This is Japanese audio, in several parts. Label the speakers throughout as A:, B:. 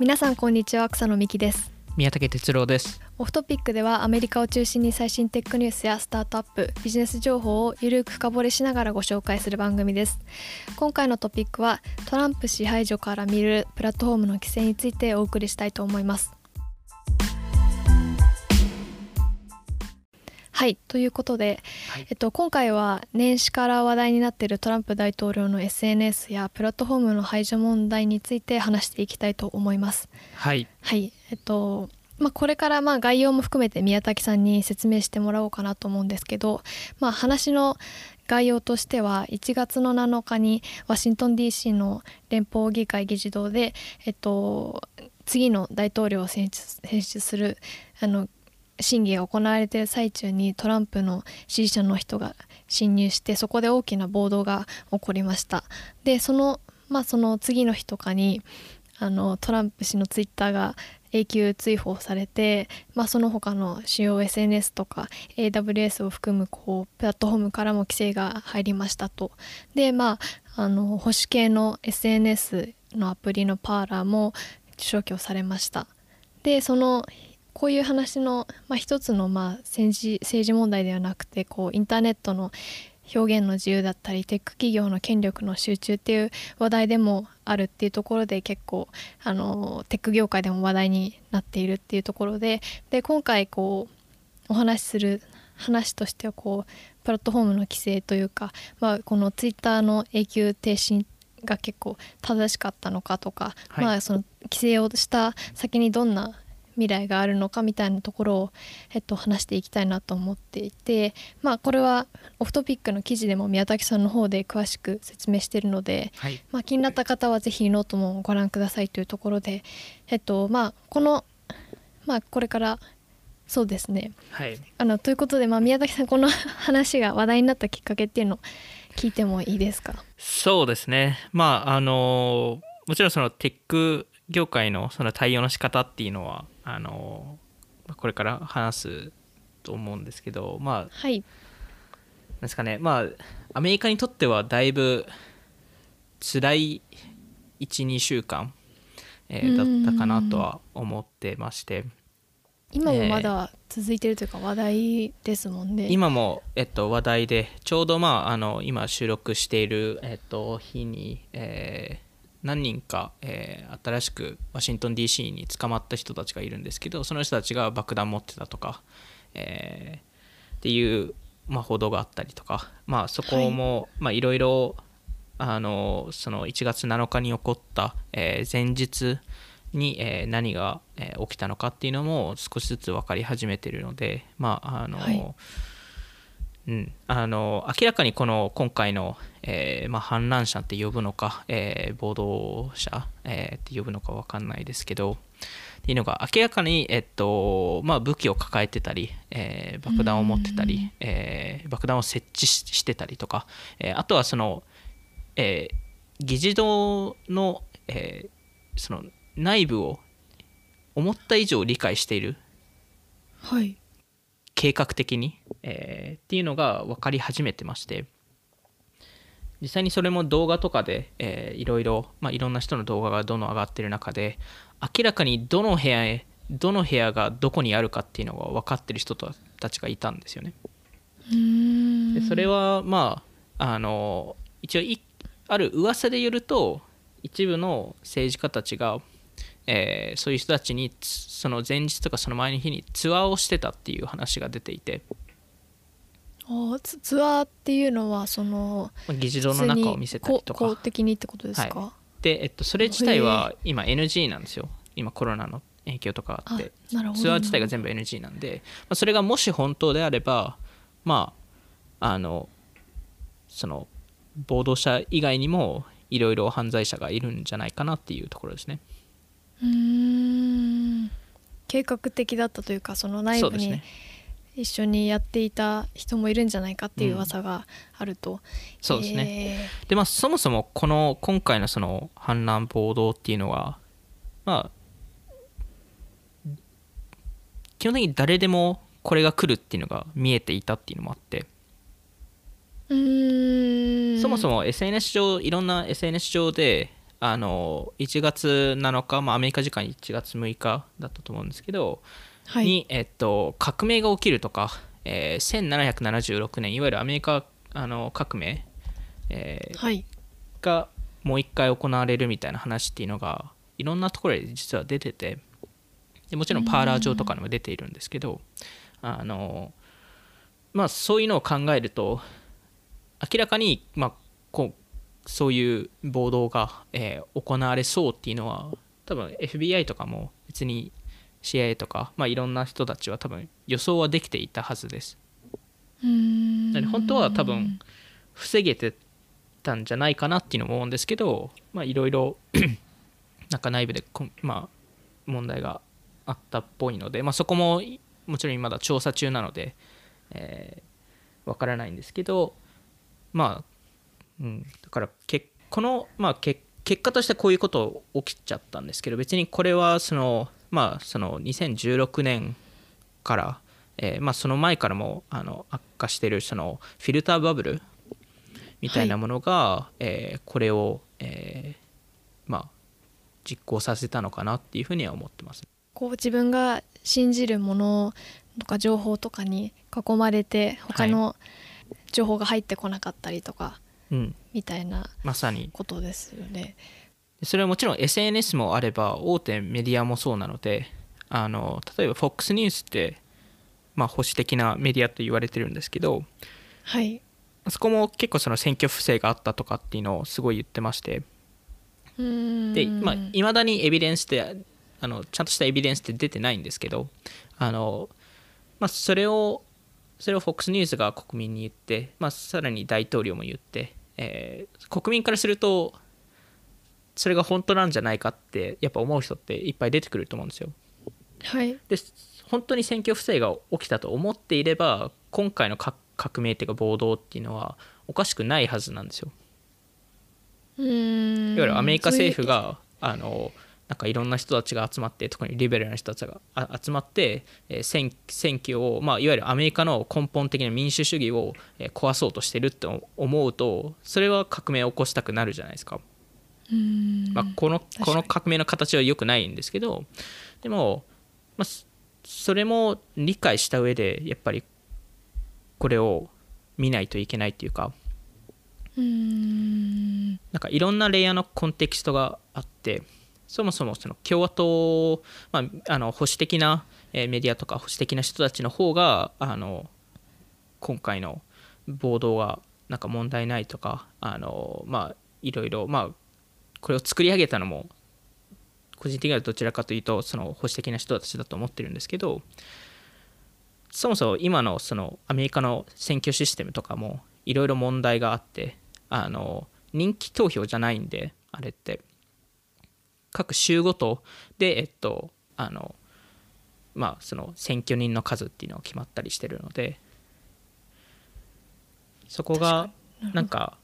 A: 皆さんこんにちは草野美希です。
B: 宮武哲郎です。
A: オフトピックではアメリカを中心に最新テックニュースやスタートアップビジネス情報をゆるく深掘りしながらご紹介する番組です。今回のトピックはトランプ支配所から見るプラットフォームの規制についてお送りしたいと思いますはいということで、
B: はい。
A: えっと、今回は年始から話題になっているトランプ大統領の SNS やプラットフォームの排除問題について話していきたいと思います。
B: はい。
A: はい。えっとまあ、これからまあ概要も含めて宮崎さんに説明してもらおうかなと思うんですけど、まあ、話の概要としては1月の7日にワシントン DC の連邦議会議事堂で、えっと、次の大統領を選出選出するあの審議が行われている最中にトランプの支持者の人が侵入してそこで大きな暴動が起こりました。でその,、まあ、その次の日とかにあのトランプ氏のツイッターが永久追放されて、まあ、その他の主要 SNS とか AWS を含むこうプラットフォームからも規制が入りましたと。でまああの保守系の SNS のアプリのパーラーも消去されました。でそのこういう話の、まあ、一つのまあ政治政治問題ではなくてこうインターネットの表現の自由だったりテック企業の権力の集中っていう話題でもあるっていうところで結構あのテック業界でも話題になっているっていうところでで今回こうお話しする話としてはこうプラットフォームの規制というか、まあ、このツイッターの永久停止が結構正しかったのかとか、
B: はい。
A: まあその規制をした先にどんな未来があるのかみたいなところを、えっと、話していきたいなと思っていてまあこれは Off Topic の記事でも宮崎さんの方で詳しく説明しているので、
B: はい。
A: まあ、気になった方はぜひノートもご覧くださいというところでえっとまあこのまあこれからそうですね。
B: はい。
A: あのということで、まあ、宮崎さんこの話が話題になったきっかけっていうのを聞いてもいいですか？
B: そうですね。まああのもちろんそのテック業界のその対応の仕方っていうのはあのこれから話すと思うんですけどまあなん
A: はい
B: ですかね。まあアメリカにとってはだいぶ辛い12週間、えーだったかなとは思ってまして。
A: 今もまだ続いてるというか話題ですもんね、
B: 今も、えっと、話題でちょうど、まあ、あの今収録している、えっと、日に、えー何人か、えー新しくワシントン DC に捕まった人たちがいるんですけどその人たちが爆弾持ってたとか、えーっていう、まあ、報道があったりとか、まあ、そこも、まあいろいろあのその1月7日に起こった、えー前日に、えー何が、えー起きたのかっていうのも少しずつ分かり始めているので、まああの
A: はい
B: うん、あの明らかにこの今回の、えーまあ、反乱者って呼ぶのか、えー暴動者、えーって呼ぶのか分かんないですけどっていうのが明らかに、えっとまあ、武器を抱えてたり、えー爆弾を持ってたり、えー爆弾を設置ししてたりとか、えーあとはその、えー議事堂の,、えーその内部を思った以上理解している
A: はい
B: 計画的に、えーっていうのが分かり始めてまして実際にそれも動画とかで、えーいろいろ、まあ、いろんな人の動画がどんどん上がってる中で明らかにどの部屋へどの部屋がどこにあるかっていうのが分かってる人たちがいたんですよね。でそれはまああの一応いある噂でよると一部の政治家たちが、えーそういう人たちにつその前日とかその前の日にツアーをしてたっていう話が出ていて。
A: あーツツアーっていうのはその
B: まあ議事堂の中を見せたりと
A: 普通にこ公
B: か
A: 的にってことですか、
B: で、えっと、それ自体は今 NG なんですよ。今コロナの影響とかあって。ツアー自体が全部 NG なんで、まあ、それがもし本当であればまああのその暴動者以外にもいろいろ犯罪者がいるんじゃないかなっていうところですね
A: うーん。計画的だったというかその内部に
B: ね。
A: 一緒にやっていた人もいるんじゃないかっていう噂があると、
B: そうですね、
A: ね
B: でまあそもそもこの今回のその反乱暴動っていうのはまあ基本的に誰でもこれが来るっていうのが見えていたっていうのもあって。
A: うーん。
B: そもそも SNS 上いろんな SNS 上であの1月7日、まあ、アメリカ時間1月6日だったと思うんですけど、
A: はい。
B: に、えっと、革命が起きるとか、えー1776年いわゆるアメリカあの革命、えー
A: はい。
B: がもう一回行われるみたいな話っていうのがいろんなところで実は出ててでもちろんパーラー上とかにも出ているんですけどあのまあそういうのを考えると明らかに、まあ、こうそういう暴動が、えー行われそうっていうのは多分 FBI とかも別に CIA とか、まあ、いろんな人たちは多分予想はできていたはずです。なので本当は多分防げてたんじゃないかなっていうのも思うんですけどまあいろいろ なんか内部でまあ、問題があったっぽいので、まあ、そこもいもちろんまだ調査中なので、えーわからないんですけどまあ、うん、だからけこの、まあ、け結果としてこういうこと起きちゃったんですけど別にこれはそのまあその2016年から、えーまあ、その前からもあの悪化してるそのフィルターバブルみたいなものが、えーこれを、えーまあ、実行させたのかなっていうふうには思ってます。
A: こう自分が信じるものとか情報とかに囲まれて他の情報が入ってこなかったりとか
B: うん、
A: みたいな
B: まさに
A: ことですよね。
B: それはもちろん SNS もあれば大手メディアもそうなのであの例えば FOX ニュースって、まあ、保守的なメディアと言われてるんですけど
A: はい。
B: そこも結構その選挙不正があったとかっていうのをすごい言ってましてでまあ、未だにエビデンスってあのちゃんとしたエビデンスって出てないんですけどあの、まあ、それをそれを FOX ニュースが国民に言って、まあ、さらに大統領も言って、えー国民からするとそれが本当なんじゃないかってやっぱ思う人っていっぱい出てくると思うんですよ。
A: はい。
B: で本当に選挙不正が起きたと思っていれば今回の革革命っていうか暴動っていうのはおかしくないはずなんですよ。
A: うーん
B: いわゆるアメリカ政府があのなんかいろんな人たちが集まって特にリベラルな人たちがあ集まって、えー選選挙を、まあ、いわゆるアメリカの根本的な民主主義を、えー壊そうとしてるって思うとそれは革命を起こしたくなるじゃないですか。
A: うーん。
B: まあ、このこの革命の形は良くないんですけどでも、まあ、そそれも理解した上でやっぱりこれを見ないといけないっていうか
A: うーん。
B: なんかいろんなレイヤーのコンテキストがあってそもそもその共和党、まあ、あの保守的なメディアとか保守的な人たちの方があの今回の暴動がなんか問題ないとかあの、まあ、いろいろ、まあ、これを作り上げたのも個人的にはどちらかというとその保守的な人たちだと思ってるんですけどそもそも今のそのアメリカの選挙システムとかもいろいろ問題があってあの人気投票じゃないんであれって。各州ごとでえっとあのまあその選挙人の数っていうのが決まったりしてるのでそこがなんか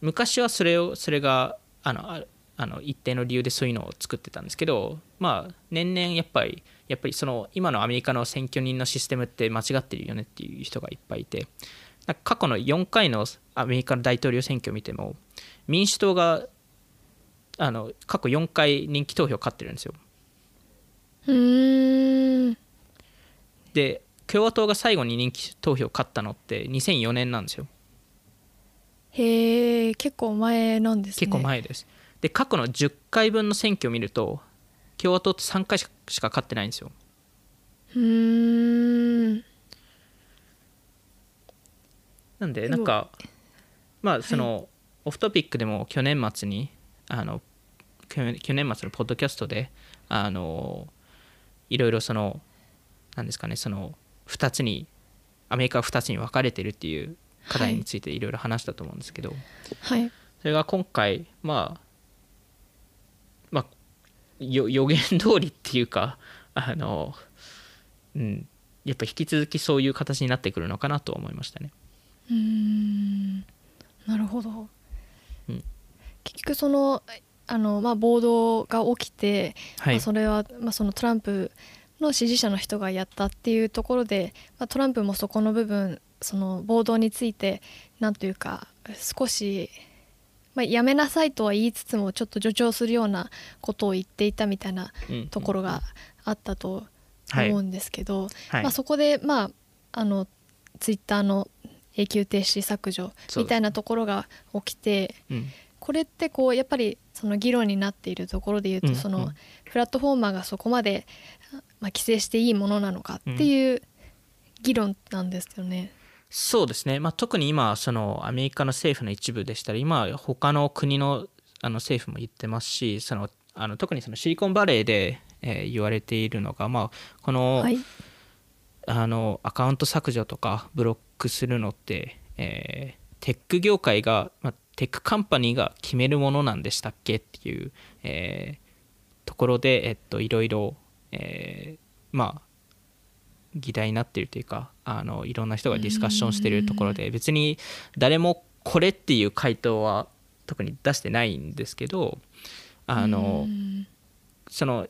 B: 昔はそれをそれがあのああの一定の理由でそういうのを作ってたんですけどまあ年々やっぱりやっぱりその今のアメリカの選挙人のシステムって間違ってるよねっていう人がいっぱいいてなんか過去の4回のアメリカの大統領選挙を見ても民主党があの過去4回人気投票勝ってるんですよ。
A: うーん。
B: で共和党が最後に人気投票勝ったのって2004年なんですよ。
A: へえ結構前なんですね。
B: 結構前です。で過去の10回分の選挙を見ると共和党って3回しか勝ってないんですよ。
A: うーん。
B: なんでなんかまあその、オフトピックでも去年末にあの去年去年末のポッドキャストであのいろいろそのなんですかねその2つにアメリカは2つに分かれてるっていう課題についていろいろ話したと思うんですけど、
A: はい。
B: それが今回まあまあよ予言通りっていうかあのうんやっぱ引き続きそういう形になってくるのかなと思いましたね。
A: うーん。なるほど、
B: うん。
A: 結局そのあの、まあ、暴動が起きて、
B: はい。
A: まあ、それは、まあ、そのトランプの支持者の人がやったっていうところで、まあ、トランプもそこの部分その暴動についてなんというか少し、まあ、やめなさいとは言いつつもちょっと助長するようなことを言っていたみたいな
B: うん
A: ところがあったと
B: はい。
A: 思うんですけど、
B: はい。
A: まあ、そこでまああのツイッターの永久停止削除みたいなところが起きて
B: うん。
A: これってこうやっぱりその議論になっているところで言う
B: うん
A: とその
B: うん
A: プラットフォーマーがそこまで、まあ、規制していいものなのかっていう議論なんですよね。
B: そうですね、まあ、特に今そのアメリカの政府の一部でしたら今他の国のあの政府も言ってますしそのあの特にそのシリコンバレーで、えー言われているのが、まあ、この,、
A: はい、
B: あのアカウント削除とかブロックするのって、えーテック業界が、まあ、テックカンパニーが決めるものなんでしたっけっていう、えーところで、えっと、いろいろ、えーまあ議題になっているというかあのいろんな人がディスカッションしているところで別に誰もこれっていう回答は特に出してないんですけどあの
A: うん。
B: その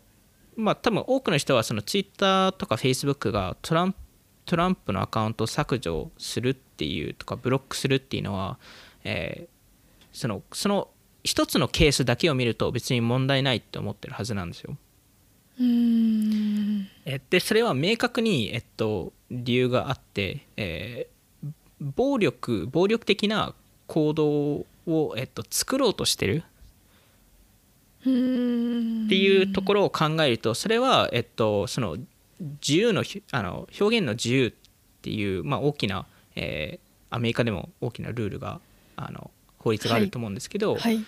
B: まあ多分多くの人はそのツイッターとかフェイスブックがトランプトランプのアカウントを削除するっていうとかブロックするっていうのは、えーそのその一つのケースだけを見ると別に問題ないって思ってるはずなんですよ。
A: うん
B: えでそれは明確に、えっと、理由があって、えー暴力暴力的な行動を、えっと、作ろうとしてる
A: うん
B: っていうところを考えるとそれは、えっと、その自由のひあの表現の自由っていう、まあ、大きな、えーアメリカでも大きなルールがあの法律があると思うんですけど、
A: はい。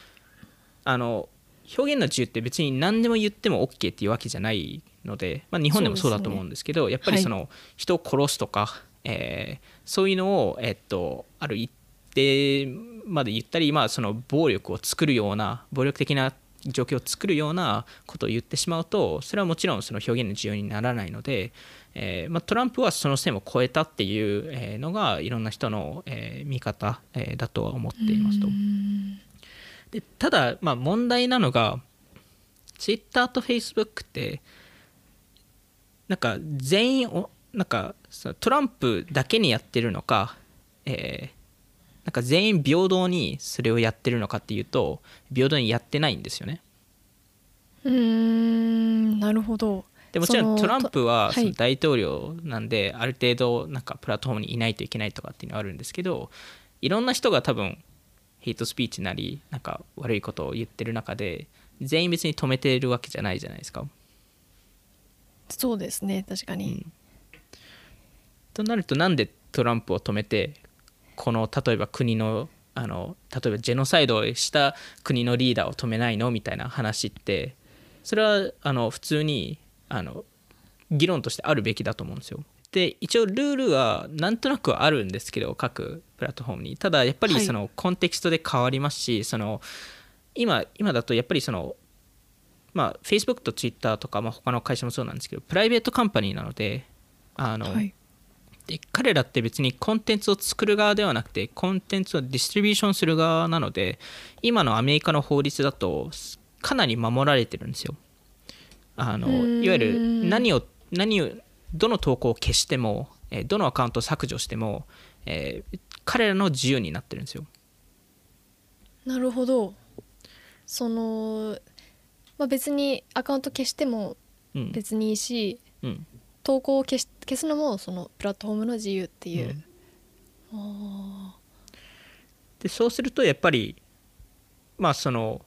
B: あの表現の自由って別に何でも言っても OK っていうわけじゃないので、まあ、日本でもそうだと思うんですけどやっぱりその、人を殺すとか、えーそういうのを、えっと、ある一定まで言ったり、まあ、その暴力を作るような暴力的な状況を作るようなことを言ってしまうとそれはもちろんその表現の自由にならないので、えーまあ、トランプはその線を越えたっていうえーのがいろんな人の、えー見方、えーだとは思っていますと。でただ、まあ、問題なのが Twitter と Facebook ってなんか全員をなんかトランプだけにやってるのか、えーなんか全員平等にそれをやってるのかっていうと平等にやってないんですよね。
A: うーんなるほど
B: でもちろんトランプは
A: と
B: その大統領なんである程度なんかプラットフォームにいないといけないとかっていうのはあるんですけどいろんな人が多分ヘイトスピーチなりなんか悪いことを言ってる中で全員別に止めてるわけじゃないじゃないですか。
A: そうですね確かに、
B: となるとなんでトランプを止めてこの例えば国のあの例えばジェノサイドをした国のリーダーを止めないのみたいな話ってそれはあの普通にあの議論としてあるべきだと思うんですよ。で一応ルールはなんとなくはあるんですけど各プラットフォームに。ただやっぱり
A: はい。
B: そのコンテキストで変わりますし、その今今だとやっぱりそのまあ Facebook と Twitter とか、まあ、他の会社もそうなんですけどプライベートカンパニーなのであの、
A: はい。
B: で彼らって別にコンテンツを作る側ではなくてコンテンツをディストリビューションする側なので今のアメリカの法律だとかなり守られてるんですよあのいわゆる何を何をどの投稿を消してもえーどのアカウントを削除しても、えー彼らの自由になってるんですよ。
A: なるほど。その、まあ、別にアカウント消しても
B: うん、
A: 別にいいし、
B: うん、
A: 投稿を消し消すのもそのプラットフォームの自由っていう、
B: うん。
A: あ
B: でそうするとやっぱりまあその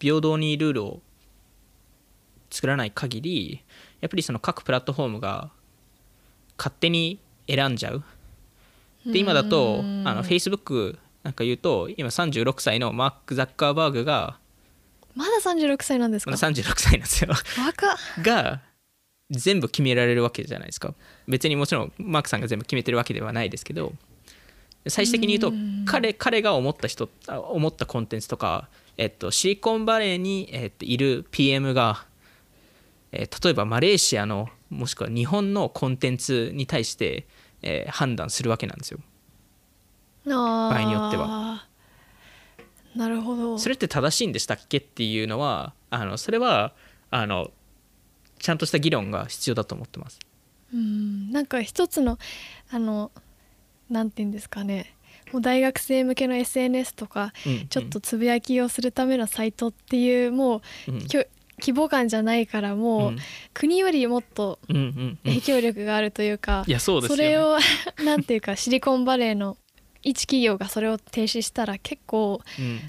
B: 平等にルールを作らない限りやっぱりその各プラットフォームが勝手に選んじゃう。
A: ー
B: で今だとあの Facebook なんか言うと今36歳のマーク・ザッカーバーグが
A: まだ36歳なんですか？
B: まだ36歳なんですよ。
A: 若っ。
B: が全部決められるわけじゃないですか。別にもちろんマークさんが全部決めてるわけではないですけど最終的に言うと
A: うん。
B: 彼彼が思った人あ思ったコンテンツとか、えっと、シリコンバレーに、えっと、いる PM が、えー例えばマレーシアのもしくは日本のコンテンツに対して、えー判断するわけなんですよ。
A: 場
B: 合によっては。
A: なるほど。
B: それって正しいんでしたっけっていうのはあのそれはあのちゃんとした議論が必要だと思ってます。
A: うん。なんか一つのあのなんて言うんですかね。もう大学生向けの SNS とか
B: うん。
A: ちょっとつぶやきをするためのサイトっていうもう
B: うん。
A: きょ規模感じゃないからもう、
B: うん
A: 国よりもっと影響力があるというか、
B: そ
A: れを なんていうかシリコンバレーの一企業がそれを停止したら結構
B: うん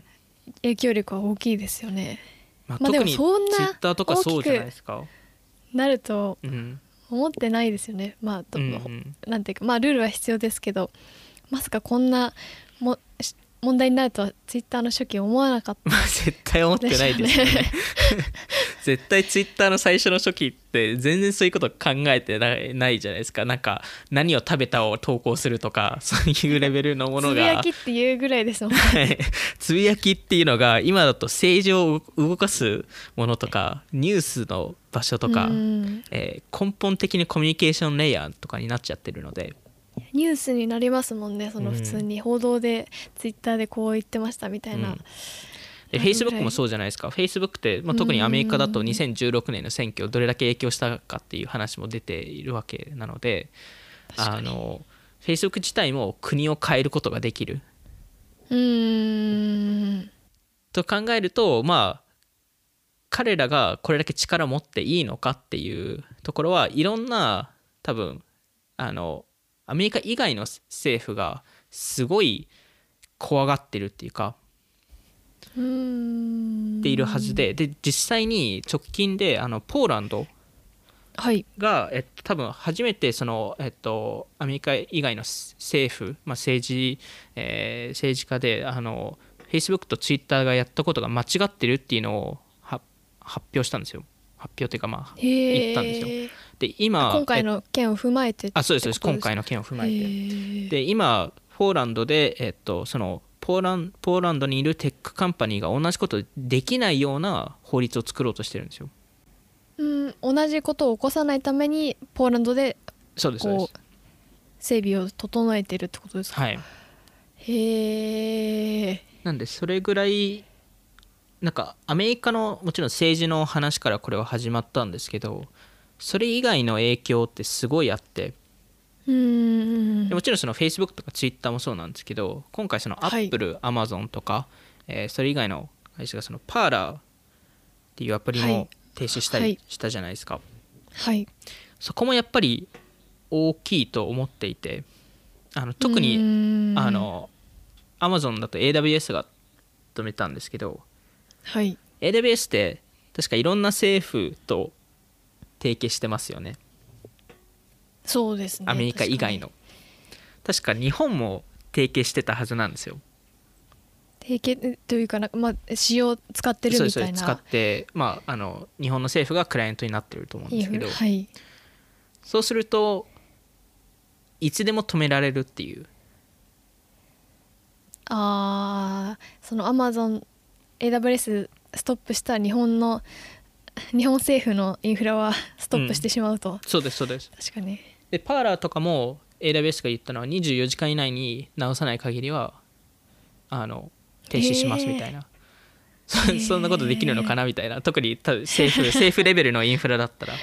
A: 影響力は大きいですよね。
B: まあ、
A: まあでも
B: 特にツイ
A: そんな
B: ッターとかそうじゃないですか？
A: なると
B: うん
A: 思ってないですよね。まあど
B: うんうん
A: なんていうかまあルールは必要ですけどまさかこんなもし問題になるとはツイッターの初期思わなかった。
B: まあ絶対思ってないですよね。絶対ツイッターの最初の初期って全然そういうこと考えてないじゃないですか。なんか何を食べたを投稿するとか そういうレベルのもの
A: つぶ
B: が
A: やきっていうぐらいですもんね。
B: はい。つぶやきっていうのが今だと政治を動かすものとかニュースの場所とか、
A: うん。
B: えー根本的にコミュニケーションレイヤーとかになっちゃってるので
A: ニュースになりますもんねその
B: うん。
A: 普通に報道でツイッターでこう言ってましたみたいな、
B: うん。で Facebook もそうじゃないですか。Facebook って、まあ、特にアメリカだと2016年の選挙どれだけ影響したかっていう話も出ているわけなのであの Facebook 自体も国を変えることができる。
A: うーん。
B: と考えるとまあ彼らがこれだけ力を持っていいのかっていうところはいろんな多分あのアメリカ以外の政府がすごい怖がってるっていうかっているはずでで実際に直近であのポーランド
A: はい。
B: が、えっと、多分初めてその、えっと、アメリカ以外の政府、まあ、政治、えー政治家であの Facebook と Twitter がやったことが間違ってるっていうのをは発表したんですよ発表というかまあ
A: へえ
B: 言ったんですよ。で今
A: 今回
B: え
A: の件を踏まえて
B: あそうです今回の件を踏まえて。
A: て
B: で今ポーランドで、えっと、そのポーランポーランドにいるテックカンパニーが同じことできないような法律を作ろうとしてるんですよ。
A: うん同じことを起こさないためにポーランドで
B: そうですそうです。
A: 整備を整えてるってことですか、
B: はい。
A: へえ
B: なんでそれぐらいなんかアメリカのもちろん政治の話からこれは始まったんですけどそれ以外の影響ってすごいあって
A: うーん。
B: でもちろんその Facebook とか Twitter もそうなんですけど今回その
A: はい。
B: Apple、Amazon とか、えーそれ以外の会社がそのパーラーっていうアプリも
A: はい。
B: 停止した
A: はい。
B: りしたじゃないですか、
A: はい。
B: そこもやっぱり大きいと思っていてあの特に
A: に
B: あの Amazon だと AWS が止めたんですけど
A: はい。
B: AWS って確かいろんな政府と提携してますよね。
A: そうですね。
B: アメリカ以外の。確か日本も提携してたはずなんですよ。
A: 提携というかなまあ使用使ってるみたいな。
B: すそうです。使って、まあ、あの日本の政府がクライアントになってると思うんですけど。
A: はい。
B: そうするといつでも止められるっていう。
A: あーそのアマゾン AWS ストップしたら日本の 日本政府のインフラはストップしてしまうと、
B: そうですそうです。
A: 確かに。
B: でパーラーとかも AWS が言ったのは24時間以内に直さない限りはあの停止しますみたいな、そ
A: へー。
B: そんなことできるのかなみたいな。特に多分政府 政府レベルのインフラだったら、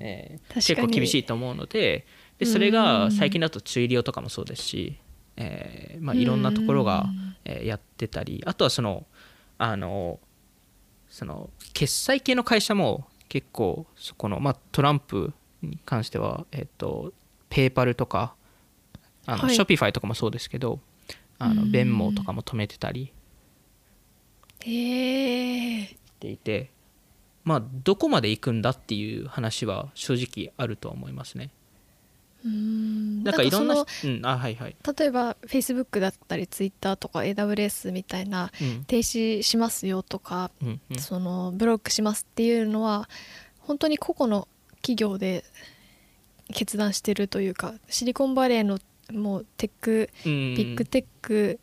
B: えー
A: 確かに。
B: 結構厳しいと思うのででそれが最近だとツイリオとかもそうですし、えーまあ、いろんなところが、えーやってたりあとはそのあのその決済系の会社も結構そこの、まあ、トランプに関しては、えっと、ペーパルとかあの、
A: はい。
B: ショピファイとかもそうですけどあの
A: うん。
B: ベンモとかも止めてたり
A: へえ
B: していてまあどこまで行くんだっていう話は正直あるとは思いますね。
A: うん
B: なんかいろんなうんあはいはい、
A: 例えば Facebook だったり Twitter とか AWS みたいな
B: うん。
A: 停止しますよとか、
B: うんうん、
A: そのブロックしますっていうのは本当に個々の企業で決断してるというかシリコンバレーのもうテック
B: うん
A: ビッグテック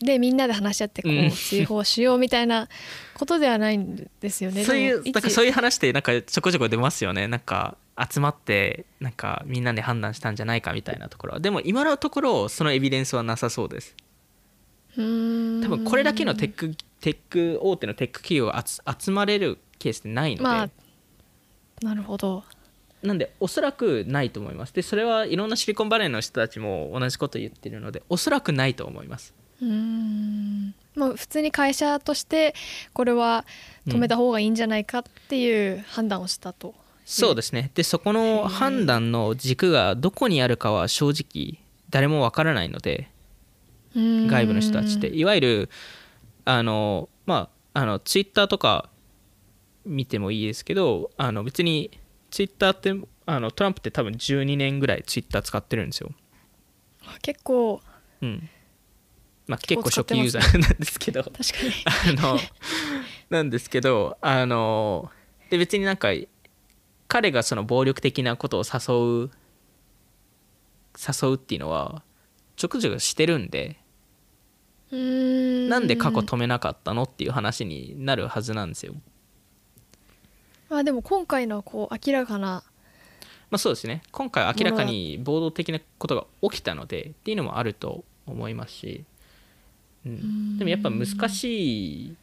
A: でみんなで話し合ってこ
B: う
A: 追放しようみたいなことではないんですよね。
B: そういうなんかそういう話ってなんかちょこちょこ出ますよね。なんか集まってなんかみんなで判断したんじゃないかみたいなところ。はでも今のところそのエビデンスはなさそうです。多分これだけのテックテック大手のテック企業が集集まれるケースってないので、
A: まあなるほど。
B: なんでおそらくないと思います。でそれはいろんなシリコンバレーの人たちも同じこと言ってるのでおそらくないと思います。
A: うーん。まあ普通に会社としてこれは止めた方がいいんじゃないかっていう判断をしたと、
B: そうですね。でそこの判断の軸がどこにあるかは正直誰もわからないので
A: 外
B: 外部の人たちって。いわゆるあのまああのツイッターとか見てもいいですけどあの別にツイッターってあのトランプって多分12年ぐらいツイッター使ってるんですよ、
A: 結構
B: うん。まあ、結構初期ユーザーなんですけど。
A: 確かに。
B: あのなんですけどあので別になんか彼がその暴力的なことを誘う誘うっていうのはちょくちょくしてるんでなんで過去止めなかったのっていう話になるはずなんですよ。
A: まあでも今回のはこう明らかな
B: まあそうですね。今回明らかに暴動的なことが起きたのでっていうのもあると思いますし、うん、でもやっぱ難しい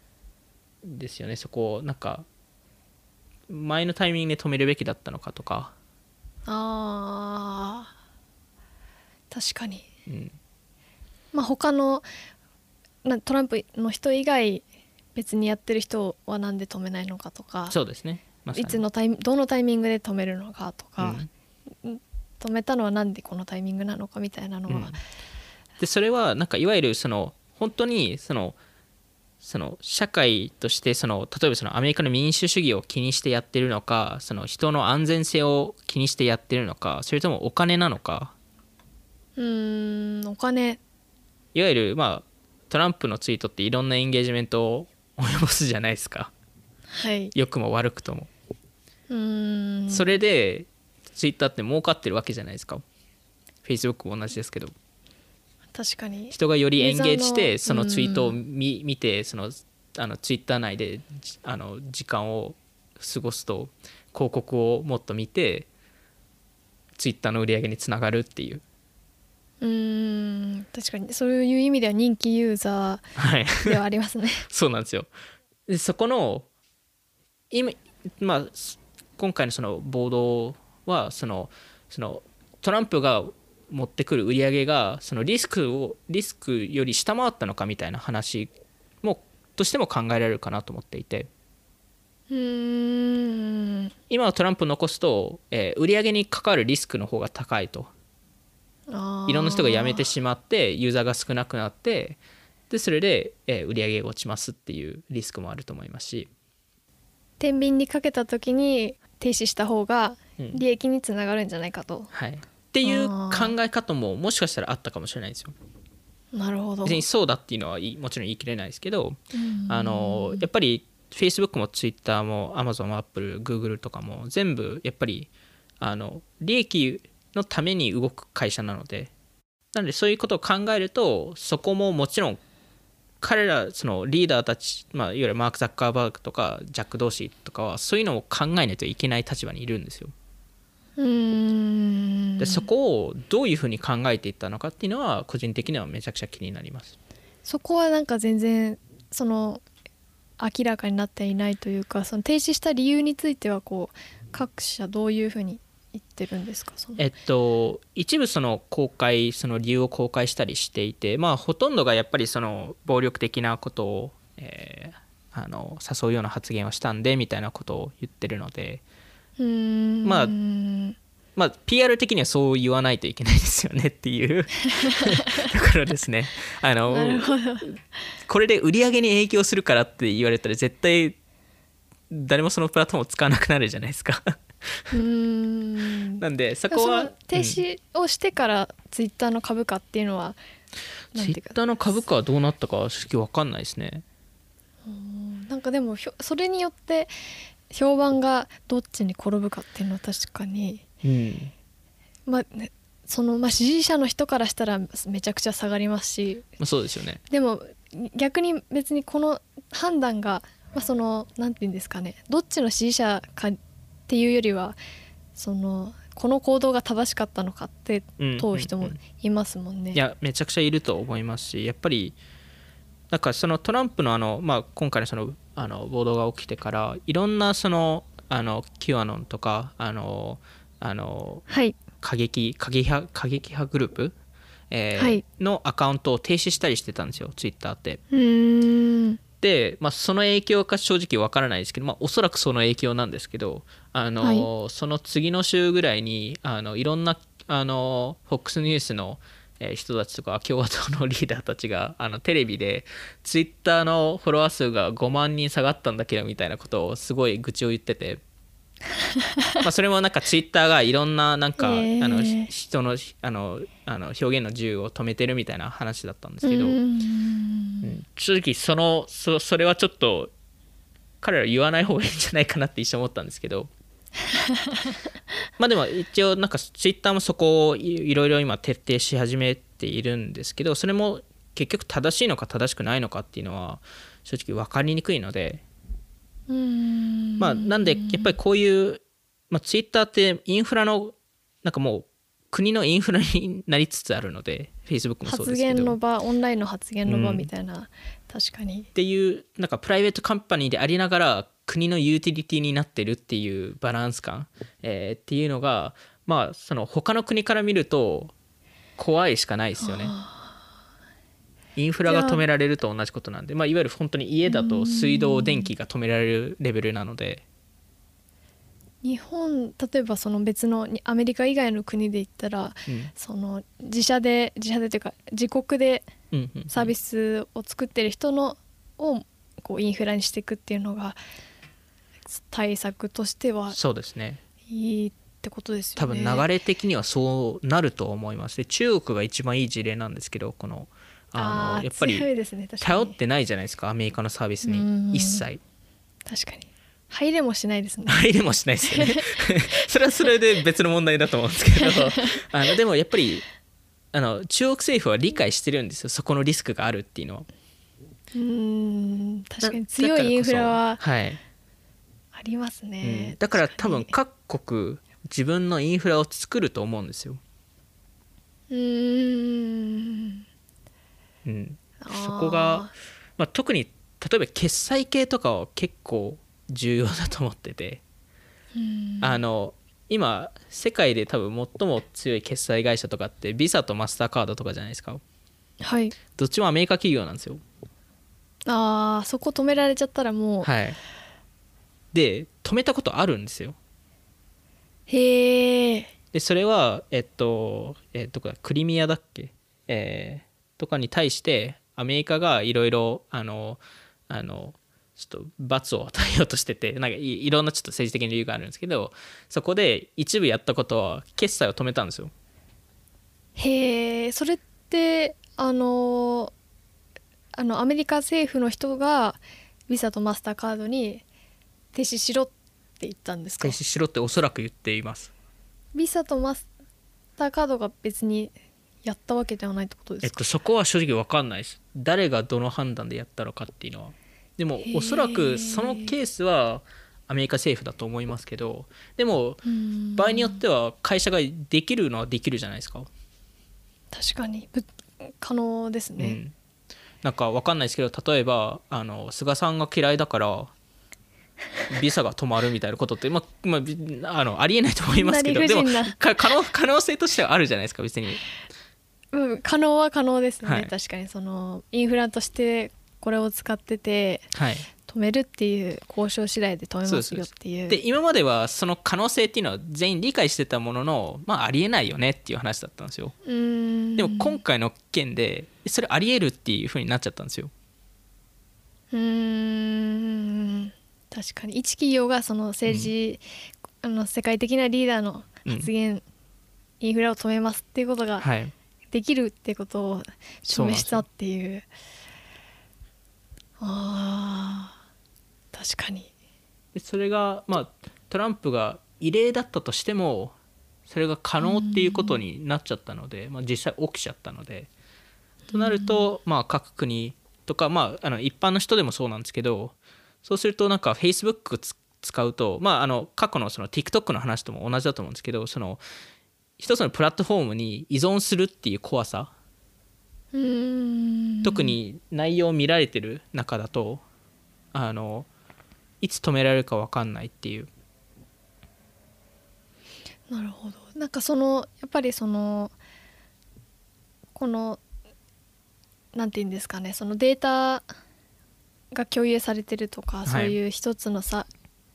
B: ですよね。そこをなんか前のタイミングで止めるべきだったのかとか、
A: あー。確かに。
B: うん、
A: まあ他のなトランプの人以外別にやってる人はなんで止めないのかとか。
B: そうですね、ま
A: いつのタイミどのタイミングで止めるのかとか、
B: うん。
A: 止めたのはなんでこのタイミングなのかみたいなのは、
B: うん。でそれはなんかいわゆるその本当にそのその社会としてその例えばそのアメリカの民主主義を気にしてやってるのかその人の安全性を気にしてやってるのかそれともお金なのか？
A: うーんお金。
B: いわゆるまあトランプのツイートっていろんなエンゲージメントを及ぼすじゃないですか。
A: はい。
B: 良くも悪くとも、
A: うーん。
B: それでツイッターって儲かってるわけじゃないですか。Facebook も同じですけど
A: 確かに。
B: 人がよりエンゲージしてそのツイートを見,、見てそのあのツイッター内でじあの時間を過ごすと広告をもっと見てツイッターの売り上げにつながるっていう、
A: うーん。確かに。そういう意味では人気ユーザ
B: はい、
A: ーではありますね。
B: そうなんですよ。でそこの今、まあ、す今回のその暴動はそのそのトランプが持ってくる売り上げがそのリスクをリスクより下回ったのかみたいな話もとしても考えられるかなと思っていて。
A: うーん。
B: 今はトランプを残すと、えー売り上げに関わるリスクの方が高いと。いろんな人が辞めてしまってユーザーが少なくなってでそれで、えー売り上げが落ちますっていうリスクもあると思いますし、
A: 天秤にかけた時に停止した方が
B: うん。
A: 利益につながるんじゃないかと、
B: はい、っていう考え方ももしかしたらあったかもしれないですよ。
A: なるほど
B: 別にそうだっていうのはもちろん言い切れないですけど
A: うん
B: あのやっぱり Facebook も Twitter も Amazon も Apple、Google とかも全部やっぱりあの利益のために動く会社なのでなのでそういうことを考えるとそこももちろん彼らそのリーダーたち、まあ、いわゆるマーク・ザッカーバーグとかジャック・ドーシーとかはそういうのを考えないといけない立場にいるんですよ。でそこをどういうふうに考えていったのかっていうのは個人的にはめちゃくちゃ気になります。
A: そこはなんか全然その明らかになっていないというかその停止した理由についてはこう各社どういうふうに言ってるんですか？その。
B: えっと、一部その公開その理由を公開したりしていて、まあ、ほとんどがやっぱりその暴力的なことを、えーあの誘うような発言をしたんでみたいなことを言ってるので、まあまあ、PR 的にはそう言わないといけないですよねっていう ところですね。あのこれで売り上げに影響するからって言われたら絶対誰もそのプラットフォームを使わなくなるじゃないですか。なんでそこは
A: の停止をしてからツイッターの株価っていうのは、
B: ツイッターの株価はどうなったかは正直分かんないですね。
A: なんかでもそれによって評判がどっちに転ぶかっていうのは確かに。
B: うん。
A: まあねそのまあ支持者の人からしたらめちゃくちゃ下がりますし。
B: まあ、そうですよね。
A: でも逆に別にこの判断が、まあ、そのなんて言うんですかね。どっちの支持者かっていうよりはそのこの行動が正しかったのかって
B: うん
A: 問う人も
B: うんうん。
A: いますもんね。
B: いやめちゃくちゃいると思いますしやっぱりなんかそのトランプのあの、まあ、今回のそのあの暴動が起きてからいろんなそのあの Q アノンとかあのあの
A: はい。
B: 過激過激派過激派グループ、えー
A: はい。
B: のアカウントを停止したりしてたんですよツイッターって。で、まあ、その影響か正直わからないですけど、まあ、おそらくその影響なんですけどあの、その次の週ぐらいにあのいろんなあの FOX ニュースのえー人たちとか共和党のリーダーたちがあのテレビでツイッターのフォロワー数が5万人下がったんだけどみたいなことをすごい愚痴を言ってて。まあそれもなんかツイッターがいろんななんか、あの人のあのあの表現の自由を止めてるみたいな話だったんですけど、
A: うん。
B: 正直そのそそれはちょっと彼ら言わない方がいいんじゃないかなって一瞬思ったんですけど まあでも一応なんかツイッターもそこをいいろいろ今徹底し始めているんですけどそれも結局正しいのか正しくないのかっていうのは正直分かりにくいのでまあなんでやっぱりこういう、まあ、ツイッターってインフラのなんかもう国のインフラになりつつあるので Facebook もそう
A: 発
B: ですけど。
A: 言の場オンラインの発言の場
B: うん
A: みたいな、確かに。
B: っていうなんかプライベートカンパニーでありながら国のユーティリティになってるっていうバランス感、えーっていうのがまあその他の国から見ると怖いしかないですよね。インフラが止められると同じことなんで、まあ、いわゆる本当に家だと水道電気が止められるレベルなので、
A: 日本例えばその別のにアメリカ以外の国で言ったら
B: うん。
A: その自社で自社でというか自国でサービスを作ってる人のをこうインフラにしていくっていうのが対策としては
B: そうですね。
A: いいってことです
B: 多
A: よね。
B: 分流れ的にはそうなると思いますで中国が一番いい事例なんですけどこのあのやっぱり頼ってないじゃないですかアメリカのサービス
A: うん
B: に一切。
A: 確かに入れもしないですね。
B: 入れもしないですよね。それはそれで別の問題だと思うんですけど。あのでもやっぱりあの中国政府は理解してるんですよ。そこのリスクがあるっていうのは。
A: うーん。確かに
B: だ
A: 強いインフラは
B: はい。
A: あります
B: う
A: ね
B: ん。だから多分各国自分のインフラを作ると思うんですよ、
A: にうーん。
B: うん、そこが、まあ、特に例えば決済系とかは結構重要だと思ってて、
A: うん。
B: あの今世界で多分最も強い決済会社とかってビザとマスターカードとかじゃないですか。
A: はい。
B: どっちもアメリカ企業なんですよ。
A: あーそこ止められちゃったらもう、
B: はい。で止めたことあるんですよ。
A: へえ
B: でそれはえっとえっとかクリミアだっけ？えーとかに対してアメリカがいろいろあのあのちょっと罰を与えようとしててなんかいいろんなちょっと政治的な理由があるんですけどそこで一部やったことは決済を止めたんですよ。
A: へえそれってあのあのアメリカ政府の人がビザとマスターカードに停止しろって言ったんですか？
B: 停止しろっておそらく言っています。
A: ビザとマスターカードが別にやったわけではないってことですか、
B: えっと、そこは正直分かんないです。誰がどの判断でやったのかっていうのはでも
A: ー。
B: おそらくそのケースはアメリカ政府だと思いますけどでも
A: うん。
B: 場合によっては会社ができるのはできるじゃないですか、
A: 確かに。ぶ可能ですね、
B: うん、なんか分かんないですけど例えばあの菅さんが嫌いだからビザが止まるみたいなことって、まあまあび、あのありえないと思いますけどでも可能可能性としてはあるじゃないですか別に。
A: うん、可能は可能ですね、
B: はい。
A: 確かにそのインフラとしてこれを使ってて
B: はい。
A: 止めるっていう交渉次第で止めますよっていう。
B: で今まではその可能性っていうのは全員理解してたもののまあありえないよねっていう話だったんですよ。でも今回の件でそれありえるっていう風になっちゃったんですよ。
A: うーん。確かに一企業がその政治、あの世界的なリーダーの発言、インフラを止めますっていうことが
B: はい。
A: できるってことを証明したっていうあー確かに。
B: でそれがまあトランプが異例だったとしてもそれが可能っていうことになっちゃったので、まあ、実際起きちゃったので。となると、まあ、各国とか、まあ、あの一般の人でもそうなんですけどそうするとなんか Facebook つ使うと、まあ、あの過去のその TikTok の話とも同じだと思うんですけどその一つのプラットフォームに依存するっていう怖さ特に内容を見られてる中だとあのいつ止められるか分かんないっていう。
A: なるほど。なんかそのやっぱりそのこのなんて言うんですかねそのデータが共有されてるとか、
B: い。
A: そういう一つのサ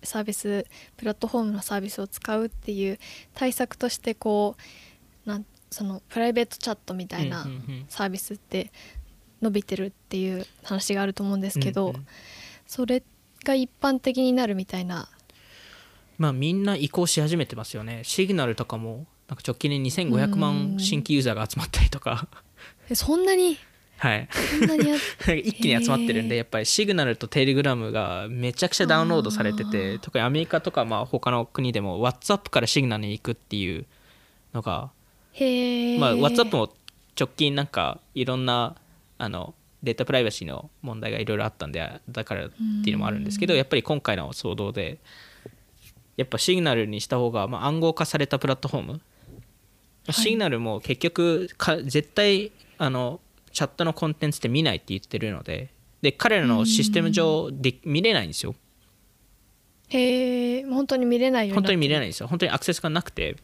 A: サービスプラットフォームのサービスを使うっていう対策としてこうそのプライベートチャットみたいなサービスって伸びてるっていう話があると思うんですけど、
B: うんうん。
A: それが一般的になるみたいな。
B: まあみんな移行し始めてますよね。シグナルとかもなんか直近で2500万新規ユーザーが集まったりとか。
A: えそんなに？
B: はい。一気に集まってるんでやっぱりシグナルとテレグラムがめちゃくちゃダウンロードされて
A: あ
B: て
A: ー。
B: 特にアメリカとかまあ他の国でも WhatsApp からシグナルに行くっていうのが
A: へえ、
B: まあ WhatsApp も直近なんかいろんなあのデータプライバシーの問題がいろいろあったんでだからっていうのもあるんですけどやっぱり今回の騒動でやっぱシグナルにした方がまあ暗号化されたプラットフォーム、
A: い。
B: シグナルも結局か絶対あのチャットのコンテンツって見ないって言ってるのでで彼らのシステム上で見れないんですよ。
A: へえ本当に見れないよ
B: 本当に見れ
A: い
B: ないんですよ。本当にアクセスがなくて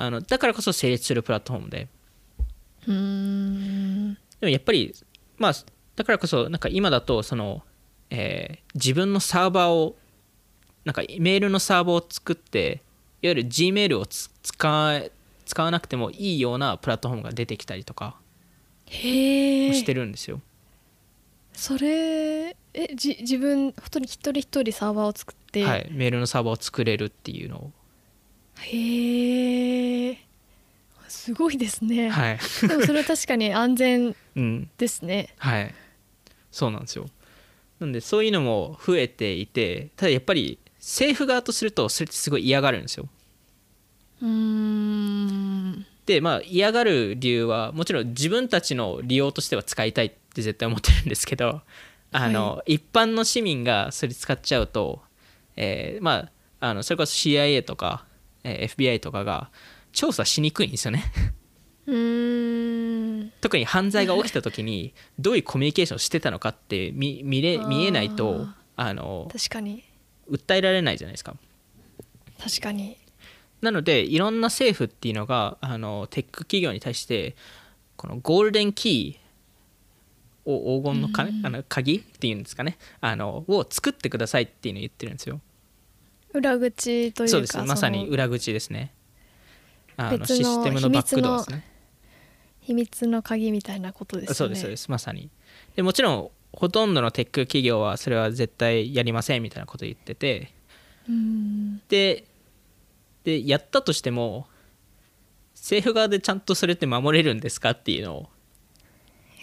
B: あのだからこそ成立するプラットフォームで。
A: うーん。
B: でもやっぱりまあだからこそなんか今だとその、えー自分のサーバーをなんかメールのサーバーを作っていわゆる Gmail をつ使え使わなくてもいいようなプラットフォームが出てきたりとか
A: へえ
B: してるんですよ。
A: それえじ自分本当に一人一人サーバーを作って、
B: はい、メールのサーバーを作れるっていうのを、
A: へえすごいですね、
B: はい。
A: でもそれは確かに安全
B: うん。
A: ですね。
B: はい、そうなんですよ。なんでそういうのも増えていてただやっぱり政府側とするとそれってすごい嫌がるんですよ。
A: うーん。
B: でまあ嫌がる理由はもちろん自分たちの利用としては使いたいって絶対思ってるんですけどあの、一般の市民がそれ使っちゃうと、えーまああのそれこそ CIA とか、えー FBI とかが調査しにくいんですよね。
A: うーん。
B: 特に犯罪が起きた時にどういうコミュニケーションをしてたのかって見見れ見えないとあの
A: 確かに。
B: 訴えられないじゃないですか。
A: 確かに。
B: なのでいろんな政府っていうのがあのテック企業に対してこのゴールデンキーを黄金のか、あの鍵っていうんですかね。あのを作ってくださいっていうのを言ってるんですよ。
A: 裏口というか
B: そうですまさに裏口ですね。あのシステムのバックドアですね。
A: 秘密の鍵みたいなことですよね
B: そうですそうですまさに。でもちろんほとんどのテック企業はそれは絶対やりませんみたいなことを言っててででやったとしても政府側でちゃんとそれって守れるんですかっていうのを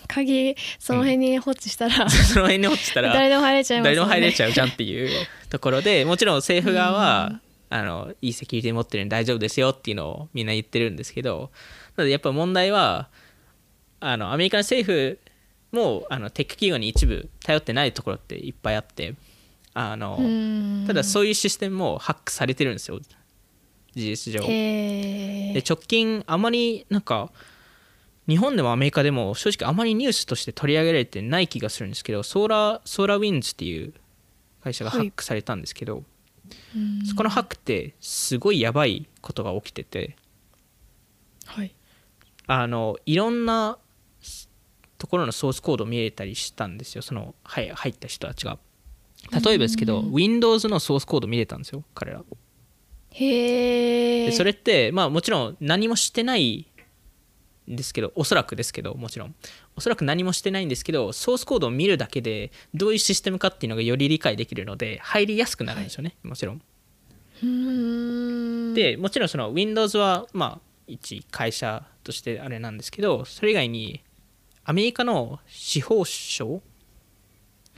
A: 鍵その辺に放置したら、
B: その辺に落ちたら
A: 誰でも入れちゃいます
B: 誰でも入れ
A: ゃ
B: ちゃうじゃんっていうところでもちろん政府側はあのいいセキュリティ持ってるんで大丈夫ですよっていうのをみんな言ってるんですけどなのでやっぱ問題はあのアメリカの政府もあのテック企業に一部頼ってないところっていっぱいあってあのただそういうシステムもハックされてるんですよ事実上。
A: へ
B: で直近あまりなんか日本でもアメリカでも正直あまりニュースとして取り上げられてない気がするんですけどソーラーソーラーウィンズっていう会社がハックされたんですけど、そこのハックってすごいやばいことが起きてて
A: はい。
B: あのいろんなところのソースコードを見れたりしたんですよ。そのはい入った人たちが。例えばですけど Windows のソースコード見れたんですよ彼ら。
A: へえ
B: でそれってまあもちろん何もしてないんですけどおそらくですけどもちろん。おそらく何もしてないんですけどソースコードを見るだけでどういうシステムかっていうのがより理解できるので入りやすくなるんですよね、もちろん。でもちろんその Windows はまあ一会社としてあれなんですけどそれ以外にアメリカの司法省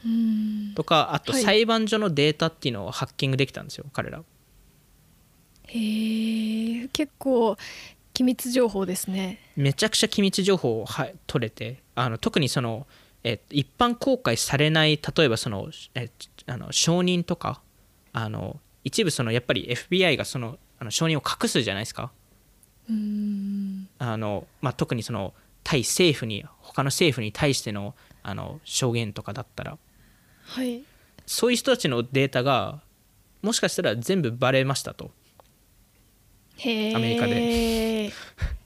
A: うん。
B: とかあと
A: はい。
B: 裁判所のデータっていうのをハッキングできたんですよ彼ら。
A: へえ結構機密情報ですね。
B: めちゃくちゃ機密情報をは取れてあの特にその、え一般公開されない例えばそのえあの承認とかあの一部そのやっぱり FBI がそのあの承認を隠すじゃないですか。
A: うーん。
B: あの、まあ、特にその対政府に他の政府に対してのあの証言とかだったら。
A: はい。
B: そういう人たちのデータがもしかしたら全部バレましたと
A: へー
B: アメリカで。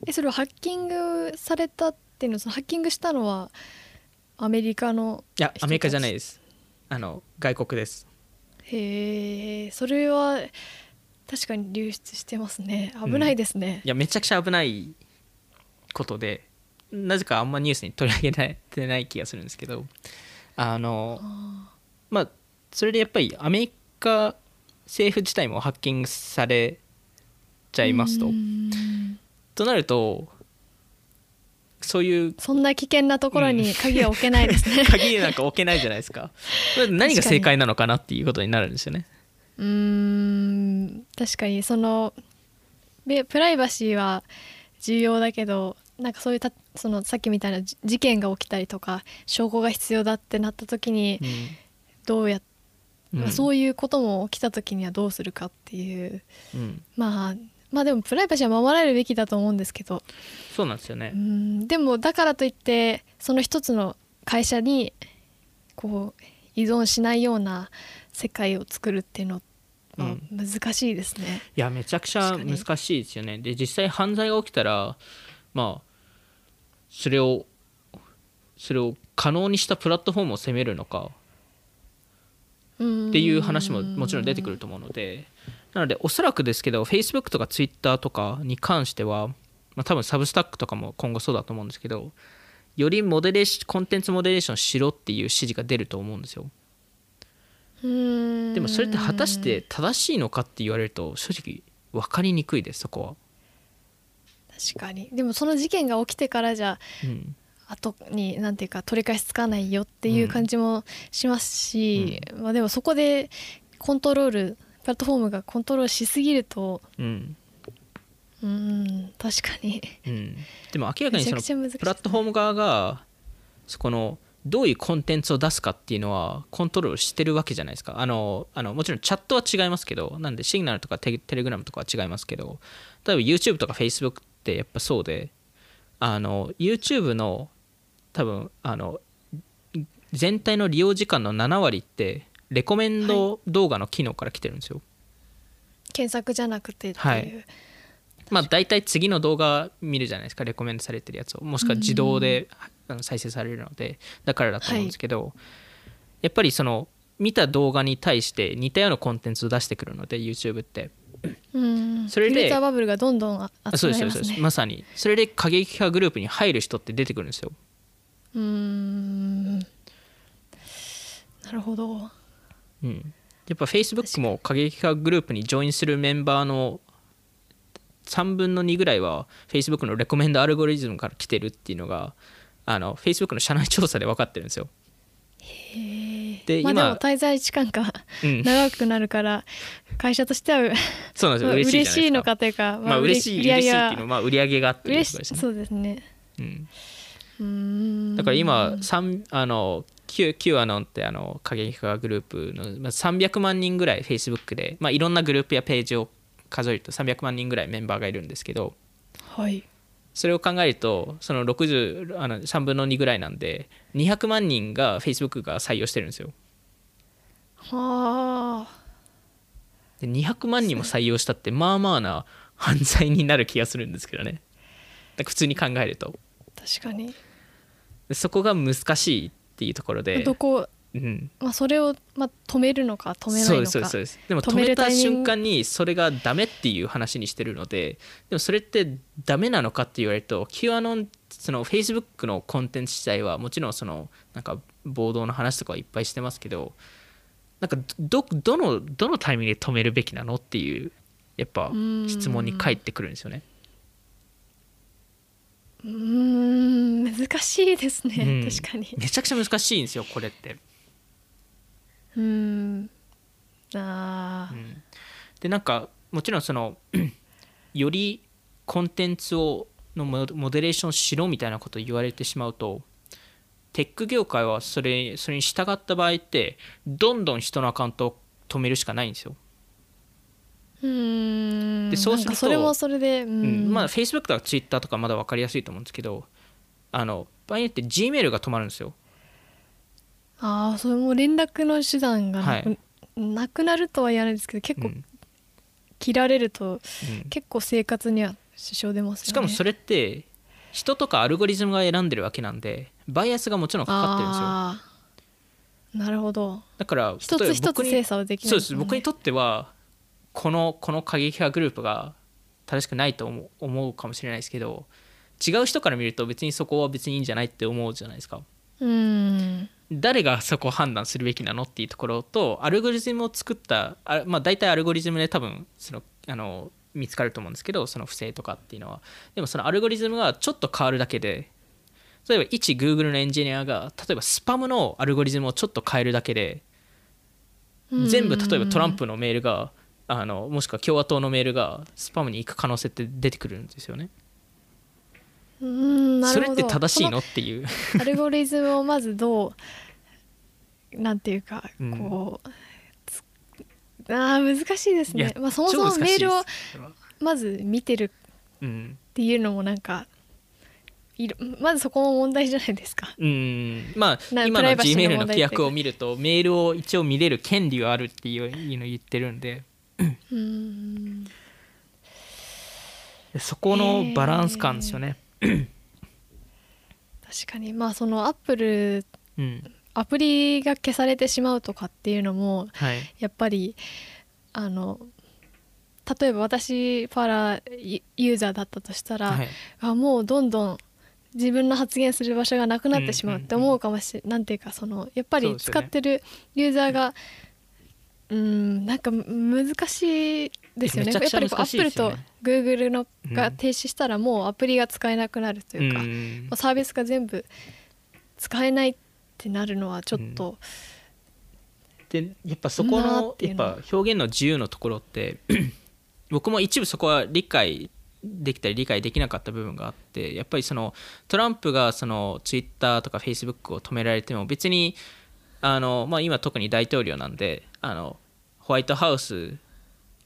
A: えそれはハッキングされたっていうのはそのハッキングしたのはアメリカの
B: いやアメリカじゃないです。あの外国です。
A: へえそれは確かに流出してますね。危ないですね。
B: い、やめちゃくちゃ危ないことでなぜかあんまニュースに取り上げられてない気がするんですけどあのまあそれでやっぱりアメリカ政府自体もハッキングされちゃいますと。となるとそういう
A: そんな危険なところに鍵は置けないですね、
B: 鍵なんか置けないじゃないですか。何が正解なのかなっていうことになるんですよね。
A: うーん。確かにそのべプライバシーは重要だけどなんかそういうたそのさっきみたいなじ事件が起きたりとか証拠が必要だってなった時にどうやっ、
B: うん。
A: まあそういうことも起きた時にはどうするかっていう。
B: うん。
A: まあまあでもプライバシーは守られるべきだと思うんですけど。
B: そうなんですよね。
A: うーん。でもだからといってその一つの会社にこう依存しないような世界を作るっていうのは
B: うん。
A: 難しいですね。
B: いやめちゃくちゃ難しいですよね。で実際犯罪が起きたらまあそれをそれを可能にしたプラットフォームを責めるのか
A: っ
B: っていう話ももちろん出てくると思うのでなのでおそらくですけど Facebook とか Twitter とかに関しては、まあ、多分サブスタックとかも今後そうだと思うんですけどよりモデレーシコンテンツモデレーションしろっていう指示が出ると思うんですよ。で
A: で
B: もそれって果たして正しいのかって言われると正直分かりにくいですそこは、
A: 確かに。でもその事件が起きてからじゃ
B: うん、
A: 後になんていうか取り返しつかないよっていう感じもしますし、まあ、でもそこでコントロールプラットフォームがコントロールしすぎると
B: うん。
A: うん確かに。
B: うん、でも明らかにそのプラットフォーム側がそこのどういうコンテンツを出すかっていうのはコントロールしてるわけじゃないですか。あのあのもちろんチャットは違いますけどなんでシグナルとかテテレグラムとかは違いますけど例えば YouTube とか Facebook ってやっぱそうであの YouTube の多分あの全体の利用時間の7割ってレコメンド動画の機能から来てるんですよ、
A: 検索じゃなくてっていう、
B: はい。まあ大体次の動画見るじゃないですかレコメンドされてるやつを。もしくは自動で再生されるのでだからだと思うんですけど、やっぱりその見た動画に対して似たようなコンテンツを出してくるので YouTube って。
A: うん。
B: それで
A: フィルターバブルがどんどんあ
B: あそう
A: 集まりますね。
B: ですそうです。まさに。それで過激派グループに入る人って出てくるんですよ。
A: うーん。なるほど
B: うん、やっぱ Facebook も過激派グループにジョインするメンバーの3分の2ぐらいは Facebook のレコメンドアルゴリズムから来てるっていうのがあの Facebook の社内調査で分かってるんですよ。で
A: まあで
B: 今
A: も滞在時間が
B: うん、
A: 長くなるから会社としては
B: そうなんですよ。
A: まあ
B: 嬉しい
A: のかというか、
B: まあ嬉しい嬉しい。っていうのはまあ売り上げがあっていう
A: 嬉し
B: ことですね。
A: そうですね。
B: うん、
A: うーん
B: だから今三あの Q, Q アノンってあの過激派グループのまあ300万人ぐらい Facebook で、まあ、いろんなグループやページを数えると300万人ぐらいメンバーがいるんですけど
A: はい。
B: それを考えるとその60あの3分の2ぐらいなんで200万人が Facebook が採用してるんですよ。
A: はあ。
B: で200万人も採用したってまあまあな犯罪になる気がするんですけどね。普通に考えると。
A: 確かに。
B: でそこが難しいっていうところで。
A: どこ、
B: うん、
A: まあ、それを、まあ、止めるのか止めないのか。
B: そうですそうですでも
A: 止め
B: た瞬間にそれがダメっていう話にしてるのででもそれってダメなのかって言われると Q アノンその Facebook のコンテンツ自体はもちろんそのなんか暴動の話とかはいっぱいしてますけどなんかどどのどのタイミングで止めるべきなのっていうやっぱ
A: ん。
B: 質問に返ってくるんですよね。
A: うーん難しいですね、
B: うん。
A: 確かに。
B: めちゃくちゃ難しいんですよこれって。
A: うーん。あー。
B: うん。でなんかもちろんその よりコンテンツをのモモデレーションしろみたいなことを言われてしまうとテック業界はそれそれに従った場合ってどんどん人のアカウントを止めるしかないんですよ。でそうすると
A: それもそれで、う
B: うん。んまあ Facebook とか Twitter とかまだ分かりやすいと思うんですけどあの場合によって Gmail が止まるんですよ。
A: ああそれも連絡の手段がなく,、
B: はい。
A: なくなるとは言わないですけど結構
B: うん。
A: 切られると
B: うん。
A: 結構生活には支障出ますよね。
B: しかもそれって人とかアルゴリズムが選んでるわけなんでバイアスがもちろんかかってるんですよ。
A: なるほど。
B: だから
A: 一つ一つ精査はできない
B: そうです。僕にとってはこのこの過激派グループが正しくないと思う思うかもしれないですけど違う人から見ると別にそこは別にいいんじゃないって思うじゃないですか。
A: うん。
B: 誰がそこを判断するべきなのっていうところとアルゴリズムを作ったあ、まあ、大体アルゴリズムで多分そのあの見つかると思うんですけどその不正とかっていうのは。でもそのアルゴリズムがちょっと変わるだけで例えば一 Google のエンジニアが例えばスパムのアルゴリズムをちょっと変えるだけで全部例えばトランプのメールがあのもしくは共和党のメールがスパムに行く可能性って出てくるんですよね。
A: うんな
B: それって正しい
A: そ
B: のっていう。
A: のアルゴリズムをまずどうなんていうか
B: うん。
A: こう、つあー難しいですね、まあ、そもそもメールをまず見てる
B: うん
A: っていうのもなんかいろまずそこも問題じゃないですか。
B: うん。まあ
A: な
B: 今の Gmail の規約を見るとメールを一応見れる権利はあるっていういうのを言ってるんで
A: うん。
B: そこのバランス感ですよね。
A: 確かに。まあそのアップル
B: うん。
A: アプリが消されてしまうとかっていうのも
B: はい。
A: やっぱりあの例えば私パラユユーザーだったとしたら、
B: はい。
A: あもうどんどん自分の発言する場所がなくなってしまうって
B: うんうんうん
A: 思うかもしれなんていうかそのやっぱり使ってるユーザーがうんなんか難しいですよね。
B: いや
A: っぱりこうアップルとグーグルの
B: うん
A: が停止したらもうアプリが使えなくなるというか、
B: うん。
A: サービスが全部使えないってなるのはちょっと、
B: でやっぱそこのやっぱ表現の自由のところって 僕も一部そこは理解できたり理解できなかった部分があってやっぱりそのトランプがそのツイッターとかフェイスブックを止められても別にあの、まあ、今特に大統領なんであのホワイトハウス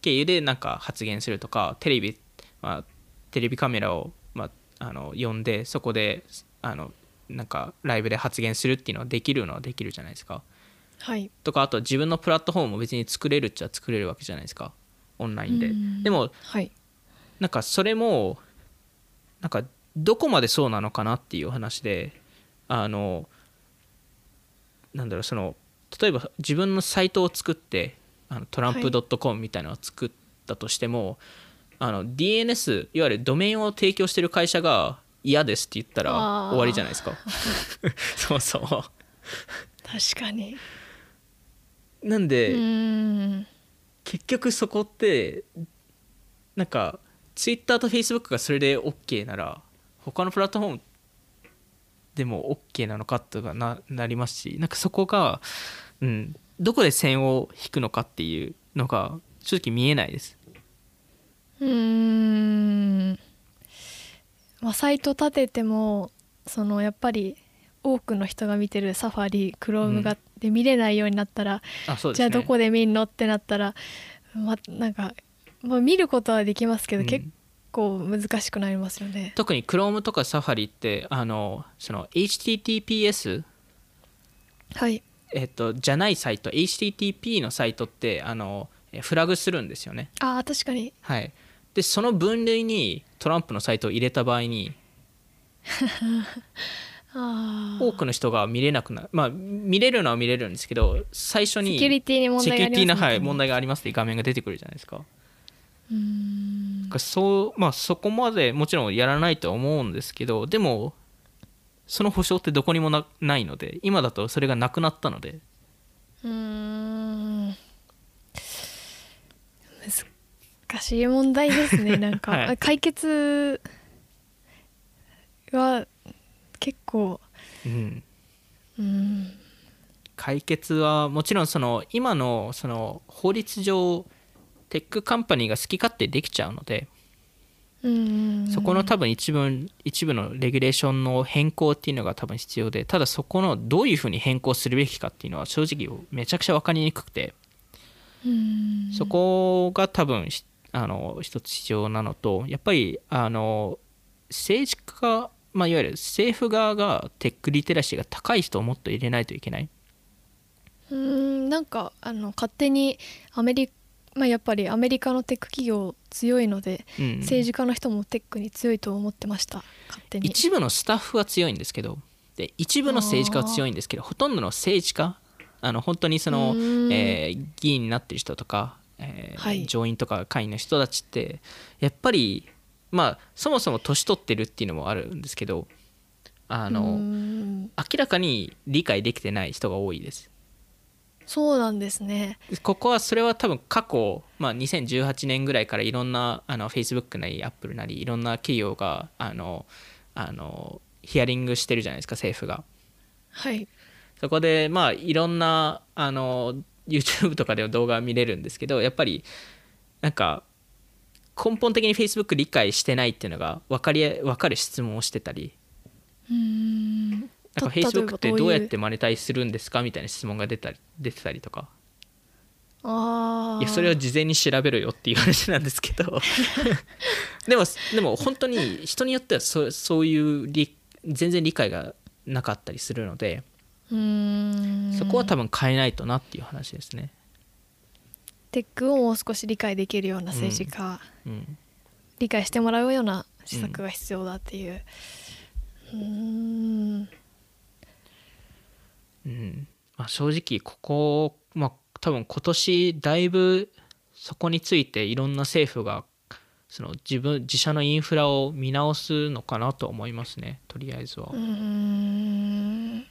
B: 経由でなんか発言するとかテレビ、まあ、テレビカメラを、まあ、あの呼んでそこであのなんかライブで発言するっていうのはできるのはできるじゃないですか。
A: はい。
B: とかあと自分のプラットフォームも別に作れるっちゃ作れるわけじゃないですか。オンラインで。
A: うん。
B: でも
A: はい。
B: なんかそれもなんかどこまでそうなのかなっていう話であのなんだろうその例えば自分のサイトを作ってあのトランプ .com みたいなのを作ったとしても、あの DNS いわゆるドメインを提供してる会社が嫌ですって言ったら終わりじゃないですか。そうそう
A: 確かに。
B: なんで、
A: うん。
B: 結局そこってなんかツイッターとフェイスブックがそれで OK なら他のプラットフォームでも OK なのかとかななりますしなんかそこが、うん、どこで線を引くのかっていうのが正直見えないです。
A: うーん。まあサイト立ててもそのやっぱり多くの人が見てるサファリクロームが、
B: うん
A: で見れないようになったら、
B: ね。
A: じゃあどこで見んのってなったら、まなんか、まあ、見ることはできますけど、
B: うん。
A: 結構難しくなりますよね。
B: 特に Chrome とか Safari ってあのその HTTPS
A: はい。
B: えっと、じゃないサイト。HTTP のサイトってあのえフラグするんですよね。
A: ああ確かに。
B: はい、でその分類にトランプのサイトを入れた場合に
A: あ
B: 多くの人が見れなくなる。まあ見れるのは見れるんですけど最初に
A: セキュリティに問題
B: 問題がありますって画面が出てくるじゃないですか。
A: うーん
B: そうまあ、そこまでもちろんやらないとは思うんですけどでもその保証ってどこにもなないので今だとそれがなくなったので。
A: うーん。難しい問題ですね なんか、
B: はい。
A: 解決は結構。
B: うん。
A: うん。
B: 解決はもちろんその今のその法律上テックカンパニーが好き勝手できちゃうので
A: うん。
B: そこの多分一部一部のレギュレーションの変更っていうのが多分必要でただそこのどういうふうに変更するべきかっていうのは正直めちゃくちゃ分かりにくくて
A: うん。
B: そこが多分しあの一つ必要なのとやっぱりあの政治家、まあ、いわゆる政府側がテックリテラシーが高い人をもっと入れないといけない。
A: うん。なんかあの勝手にアメリまあ、やっぱりアメリカのテック企業強いので、
B: うん。
A: 政治家の人もテックに強いと思ってました勝手に。
B: 一部のスタッフは強いんですけどで一部の政治家は強いんですけどほとんどの政治家あの本当にその、えー議員になってる人とか、えー
A: はい。
B: 上院とか下院の人たちってやっぱりまあそもそも年取ってるっていうのもあるんですけどあの、明らかに理解できてない人が多いです
A: そうなんですね。
B: でここはそれは多分過去、まあ、2018年ぐらいからいろんなあの Facebook なり Apple なりいろんな企業があのあのヒアリングしてるじゃないですか政府が。
A: はい。
B: そこでまあいろんなあの YouTube とかでの動画は見れるんですけどやっぱりなんか根本的に Facebook 理解してないっていうのが分かり分かる質問をしてたり。
A: うーん
B: なんか
A: た例えば
B: Facebook ってどうやってマネタイズするんですかみたいな質問が出たり出てたりとか。
A: ああ
B: いやそれを事前に調べろよっていう話なんですけど。でもでも本当に人によってはそそういう理全然理解がなかったりするので
A: うーん。
B: そこは多分変えないとなっていう話ですね。
A: テックをもう少し理解できるような政治家、
B: うん。
A: 理解してもらうような施策が必要だっていう。うーん
B: うん。まあ、正直ここ、まあ、多分今年だいぶそこについていろんな政府がその自分自社のインフラを見直すのかなと思いますね。とりあえずは。
A: うー。ん。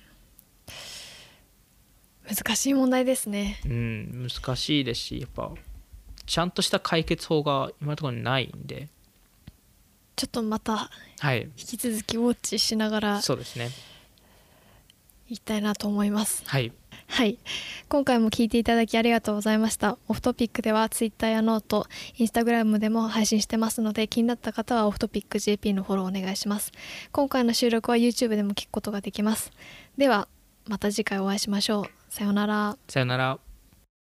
A: 難しい問題ですね。
B: うん、難しいですしやっぱちゃんとした解決法が今のところないんで、
A: ちょっとまた
B: はい、
A: 引き続きウォッチしながら。
B: そうですね。
A: いきたいなと思います。
B: はい、
A: はい。今回も聞いていただきありがとうございました。 Off Topic では Twitter や note Instagram でも配信してますので気になった方はオフトピック JP のフォローお願いします。今回の収録は YouTube でも聞くことができます。ではまた次回お会いしましょう。さようなら。
B: さよなら。